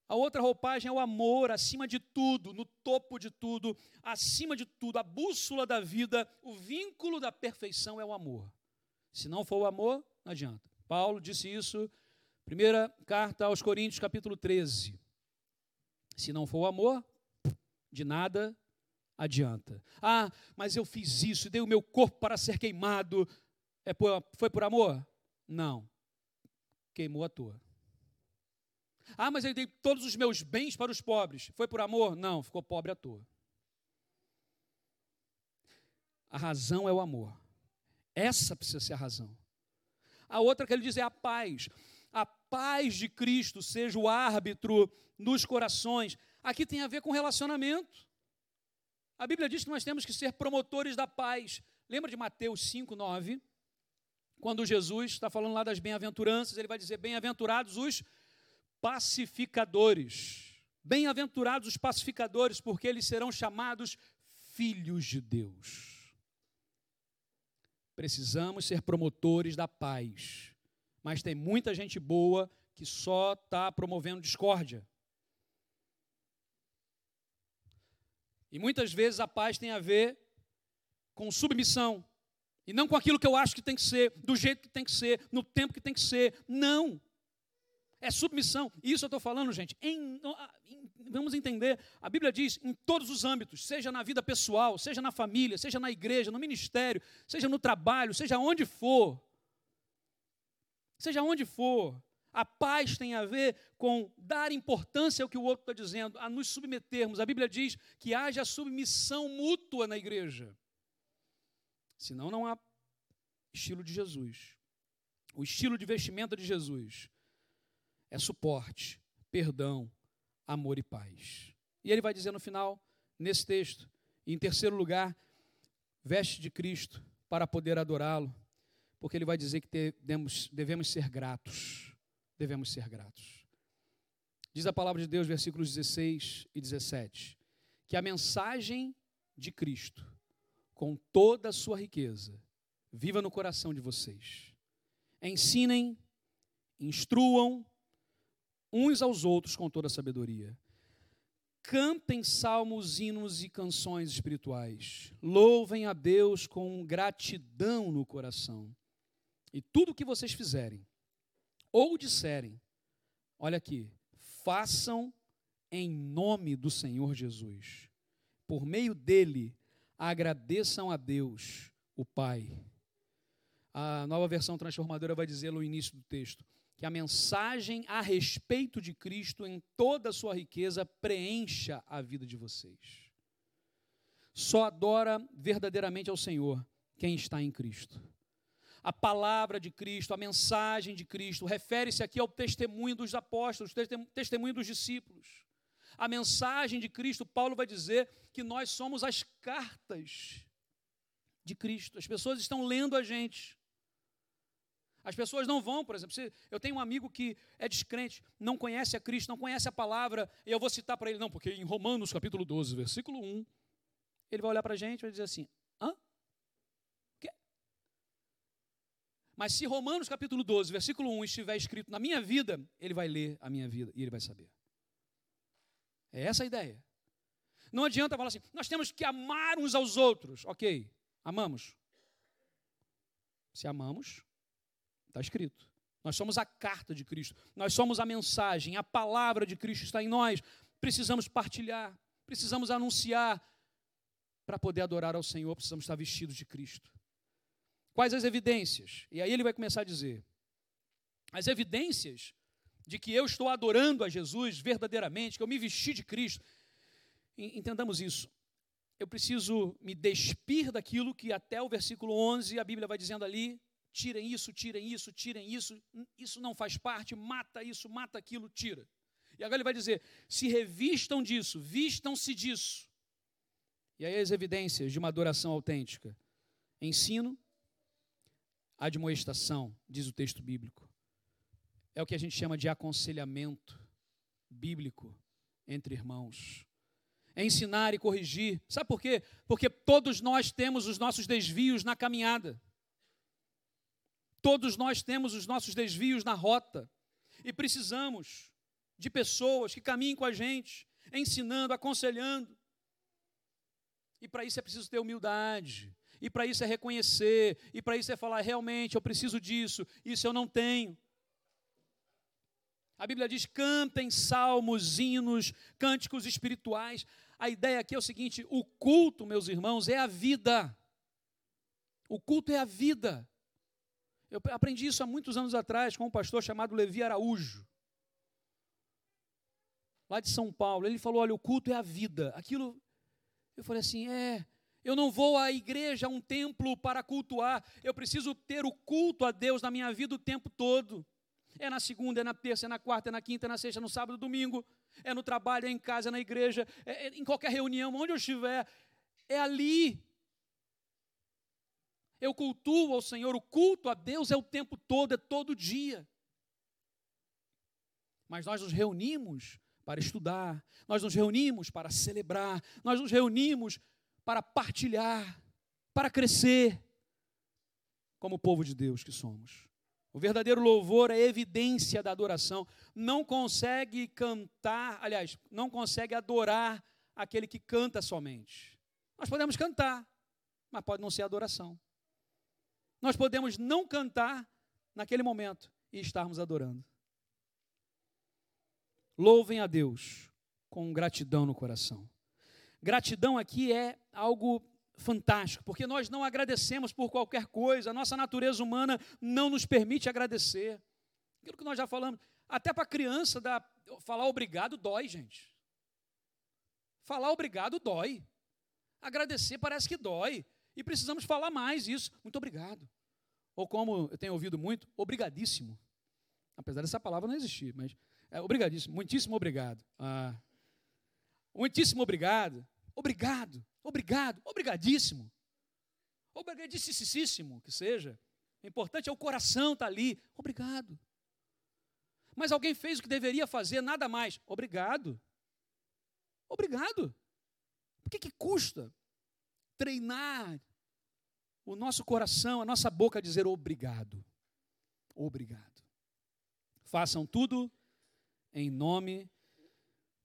A outra roupagem é o amor, acima de tudo, no topo de tudo, acima de tudo, a bússola da vida, o vínculo da perfeição é o amor. Se não for o amor, não adianta. Paulo disse isso, primeira carta aos Coríntios, capítulo 13. Se não for o amor, de nada adianta. Ah, mas eu fiz isso, dei o meu corpo para ser queimado. É por, foi por amor? Não. Queimou à toa. Ah, mas eu dei todos os meus bens para os pobres. Foi por amor? Não, ficou pobre à toa. A razão é o amor. Essa precisa ser a razão. A outra que ele diz é a paz. A paz de Cristo seja o árbitro nos corações. Aqui tem a ver com relacionamento. A Bíblia diz que nós temos que ser promotores da paz. Lembra de Mateus 5, 9? Quando Jesus está falando lá das bem-aventuranças, ele vai dizer: Bem-aventurados os pacificadores. Bem-aventurados os pacificadores, porque eles serão chamados filhos de Deus. Precisamos ser promotores da paz, mas tem muita gente boa que só está promovendo discórdia. E muitas vezes a paz tem a ver com submissão, e não com aquilo que eu acho que tem que ser, do jeito que tem que ser, no tempo que tem que ser. Não. É submissão. Isso eu estou falando, gente. Em, em, vamos entender. A Bíblia diz em todos os âmbitos, seja na vida pessoal, seja na família, seja na igreja, no ministério, seja no trabalho, seja onde for. Seja onde for. A paz tem a ver com dar importância ao que o outro está dizendo, a nos submetermos. A Bíblia diz que haja submissão mútua na igreja. Senão não há estilo de Jesus. O estilo de vestimenta de Jesus é suporte, perdão, amor e paz. E ele vai dizer no final, nesse texto, em terceiro lugar, veste de Cristo para poder adorá-lo. porque ele vai dizer que devemos, devemos ser gratos. Devemos ser gratos. Diz a palavra de Deus, versículos 16 e 17, que a mensagem de Cristo, com toda a sua riqueza, viva no coração de vocês. Ensinem, instruam uns aos outros com toda a sabedoria. Cantem salmos, hinos e canções espirituais. Louvem a Deus com gratidão no coração. E tudo o que vocês fizerem ou disserem, olha aqui, façam em nome do Senhor Jesus. Por meio dele, agradeçam a Deus, o Pai. A nova versão transformadora vai dizer no início do texto que a mensagem a respeito de Cristo em toda a sua riqueza preencha a vida de vocês. Só adora verdadeiramente ao Senhor quem está em Cristo. A palavra de Cristo, a mensagem de Cristo, refere-se aqui ao testemunho dos apóstolos, testemunho dos discípulos. A mensagem de Cristo, Paulo vai dizer que nós somos as cartas de Cristo. As pessoas estão lendo a gente. As pessoas não vão, por exemplo, se eu tenho um amigo que é descrente, não conhece a Cristo, não conhece a palavra, e eu vou citar para ele, não, porque em Romanos capítulo 12, versículo 1, ele vai olhar para a gente e vai dizer assim: hã? Quê? Mas se Romanos capítulo 12, versículo 1 estiver escrito na minha vida, ele vai ler a minha vida e ele vai saber. É essa a ideia. Não adianta falar assim, nós temos que amar uns aos outros. Ok, amamos. Se amamos, Está escrito. Nós somos a carta de Cristo, nós somos a mensagem, a palavra de Cristo está em nós. Precisamos partilhar, precisamos anunciar. Para poder adorar ao Senhor, precisamos estar vestidos de Cristo. Quais as evidências? E aí ele vai começar a dizer: as evidências de que eu estou adorando a Jesus verdadeiramente, que eu me vesti de Cristo. Entendamos isso. Eu preciso me despir daquilo que até o versículo 11 a Bíblia vai dizendo ali, tirem isso, tirem isso, tirem isso, isso não faz parte, mata isso, mata aquilo, tira. E agora ele vai dizer: se revistam disso, vistam-se disso. E aí as evidências de uma adoração autêntica: ensino, admoestação, diz o texto bíblico. É o que a gente chama de aconselhamento bíblico entre irmãos. É ensinar e corrigir. Sabe por quê? Porque todos nós temos os nossos desvios na caminhada. Todos nós temos os nossos desvios na rota e precisamos de pessoas que caminhem com a gente, ensinando, aconselhando. E para isso é preciso ter humildade, e para isso é reconhecer, e para isso é falar: realmente eu preciso disso, isso eu não tenho. A Bíblia diz: cantem salmos, hinos, cânticos espirituais. A ideia aqui é o seguinte: o culto, meus irmãos, é a vida. O culto é a vida. Eu aprendi isso há muitos anos atrás com um pastor chamado Levi Araújo, lá de São Paulo. Ele falou: Olha, o culto é a vida. Aquilo, eu falei assim: É, eu não vou à igreja, a um templo para cultuar. Eu preciso ter o culto a Deus na minha vida o tempo todo. É na segunda, é na terça, é na quarta, é na quinta, é na sexta, é no sábado, no domingo. É no trabalho, é em casa, é na igreja, é, é em qualquer reunião, onde eu estiver. É ali eu cultuo ao Senhor, o culto a Deus é o tempo todo, é todo dia. Mas nós nos reunimos para estudar, nós nos reunimos para celebrar, nós nos reunimos para partilhar, para crescer, como povo de Deus que somos. O verdadeiro louvor é evidência da adoração. Não consegue cantar, aliás, não consegue adorar aquele que canta somente. Nós podemos cantar, mas pode não ser adoração. Nós podemos não cantar naquele momento e estarmos adorando. Louvem a Deus com gratidão no coração. Gratidão aqui é algo fantástico, porque nós não agradecemos por qualquer coisa, a nossa natureza humana não nos permite agradecer. Aquilo que nós já falamos, até para criança dar, falar obrigado dói, gente. Falar obrigado dói. Agradecer parece que dói. E precisamos falar mais isso. Muito obrigado. Ou como eu tenho ouvido muito, obrigadíssimo. Apesar dessa palavra não existir, mas é, obrigadíssimo, muitíssimo obrigado. Ah, muitíssimo obrigado. Obrigado, obrigado, obrigadíssimo. Obrigadíssimo que seja. O importante é o coração estar tá ali. Obrigado. Mas alguém fez o que deveria fazer, nada mais. Obrigado. Obrigado. Por que, que custa treinar o nosso coração, a nossa boca dizer obrigado? Obrigado. Façam tudo em nome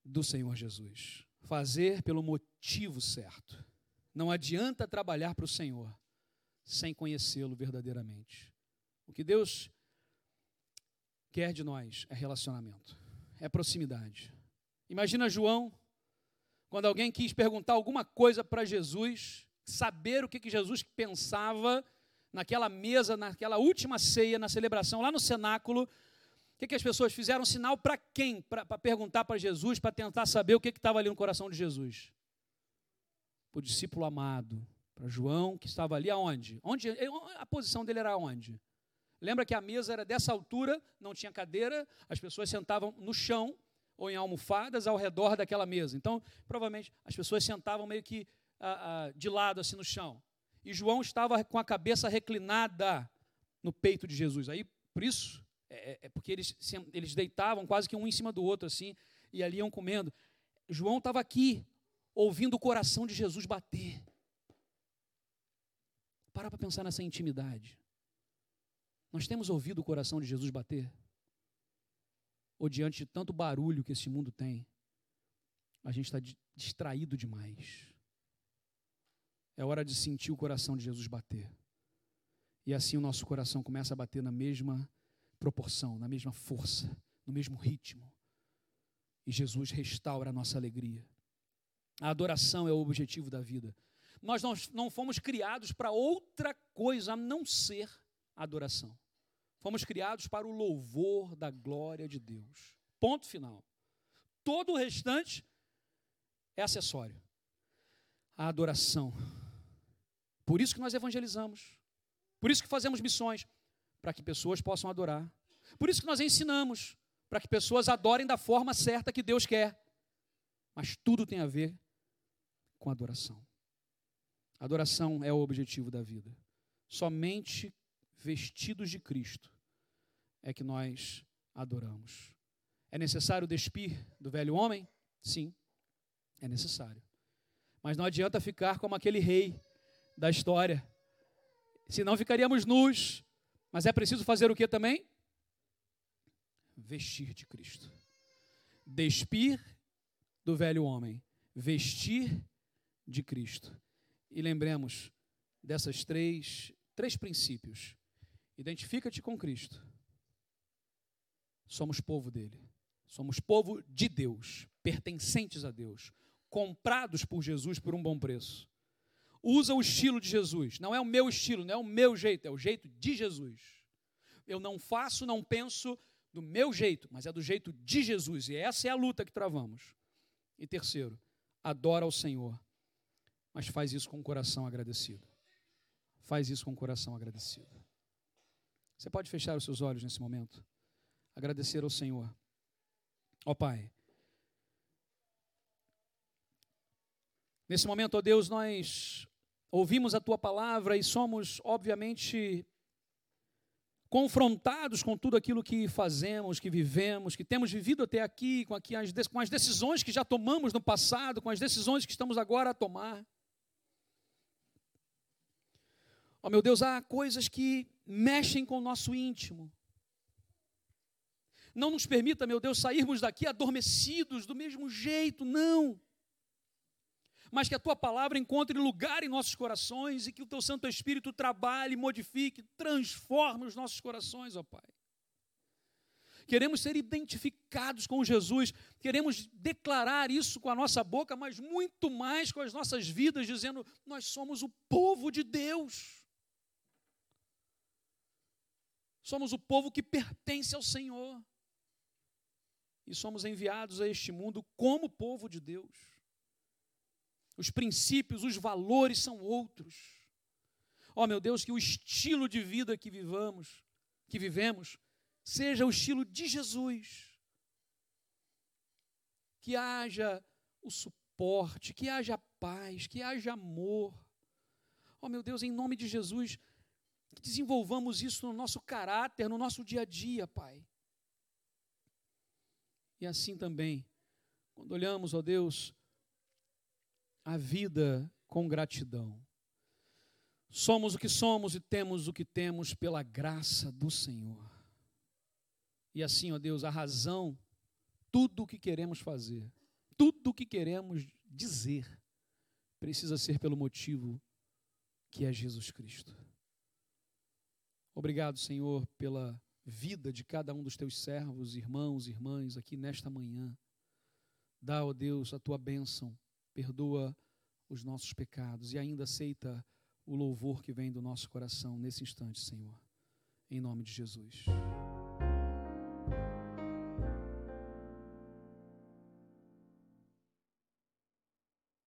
do Senhor Jesus. Fazer pelo motivo certo. Não adianta trabalhar para o Senhor sem conhecê-lo verdadeiramente. O que Deus quer de nós é relacionamento, é proximidade. Imagina João, quando alguém quis perguntar alguma coisa para Jesus, saber o que, que Jesus pensava naquela mesa, naquela última ceia, na celebração, lá no cenáculo, o que, que as pessoas fizeram? Sinal para quem? Para perguntar para Jesus, para tentar saber o que estava ali no coração de Jesus. Para o discípulo amado, para João, que estava ali aonde? Onde? A posição dele era onde? Lembra que a mesa era dessa altura, não tinha cadeira, as pessoas sentavam no chão ou em almofadas ao redor daquela mesa. Então, provavelmente, as pessoas sentavam meio que ah, ah, de lado, assim, no chão. E João estava com a cabeça reclinada no peito de Jesus. Aí, por isso, é, é, é porque eles, eles deitavam quase que um em cima do outro, assim, e ali iam comendo. João estava aqui, ouvindo o coração de Jesus bater. Para para pensar nessa intimidade. Nós temos ouvido o coração de Jesus bater? Ou diante de tanto barulho que esse mundo tem, a gente está distraído demais. É hora de sentir o coração de Jesus bater. E assim o nosso coração começa a bater na mesma proporção, na mesma força, no mesmo ritmo. E Jesus restaura a nossa alegria. A adoração é o objetivo da vida. Nós não, não fomos criados para outra coisa a não ser adoração. Fomos criados para o louvor da glória de Deus. Ponto final. Todo o restante é acessório. A adoração. Por isso que nós evangelizamos. Por isso que fazemos missões para que pessoas possam adorar. Por isso que nós ensinamos para que pessoas adorem da forma certa que Deus quer. Mas tudo tem a ver com adoração. Adoração é o objetivo da vida. Somente vestidos de Cristo é que nós adoramos. É necessário despir do velho homem? Sim, é necessário. Mas não adianta ficar como aquele rei da história. Senão ficaríamos nus. Mas é preciso fazer o que também? Vestir de Cristo. Despir do velho homem. Vestir de Cristo. E lembremos dessas três, três princípios. Identifica-te com Cristo somos povo dele. Somos povo de Deus, pertencentes a Deus, comprados por Jesus por um bom preço. Usa o estilo de Jesus. Não é o meu estilo, não é o meu jeito, é o jeito de Jesus. Eu não faço, não penso do meu jeito, mas é do jeito de Jesus. E essa é a luta que travamos. E terceiro, adora ao Senhor, mas faz isso com o coração agradecido. Faz isso com o coração agradecido. Você pode fechar os seus olhos nesse momento? agradecer ao Senhor. Ó oh, Pai, nesse momento, ó oh Deus, nós ouvimos a Tua palavra e somos, obviamente, confrontados com tudo aquilo que fazemos, que vivemos, que temos vivido até aqui, com, aqui as, com as decisões que já tomamos no passado, com as decisões que estamos agora a tomar. Ó oh, meu Deus, há coisas que mexem com o nosso íntimo, não nos permita, meu Deus, sairmos daqui adormecidos do mesmo jeito, não. Mas que a tua palavra encontre lugar em nossos corações e que o teu Santo Espírito trabalhe, modifique, transforme os nossos corações, ó Pai. Queremos ser identificados com Jesus, queremos declarar isso com a nossa boca, mas muito mais com as nossas vidas, dizendo: Nós somos o povo de Deus. Somos o povo que pertence ao Senhor e somos enviados a este mundo como povo de Deus. Os princípios, os valores são outros. Ó oh, meu Deus, que o estilo de vida que vivamos, que vivemos, seja o estilo de Jesus. Que haja o suporte, que haja paz, que haja amor. Ó oh, meu Deus, em nome de Jesus, Que desenvolvamos isso no nosso caráter, no nosso dia a dia, Pai. E assim também, quando olhamos, ó Deus, a vida com gratidão. Somos o que somos e temos o que temos pela graça do Senhor. E assim, ó Deus, a razão, tudo o que queremos fazer, tudo o que queremos dizer, precisa ser pelo motivo que é Jesus Cristo. Obrigado, Senhor, pela vida de cada um dos teus servos, irmãos, irmãs, aqui nesta manhã. Dá, ó Deus, a tua bênção, perdoa os nossos pecados e ainda aceita o louvor que vem do nosso coração nesse instante, Senhor. Em nome de Jesus.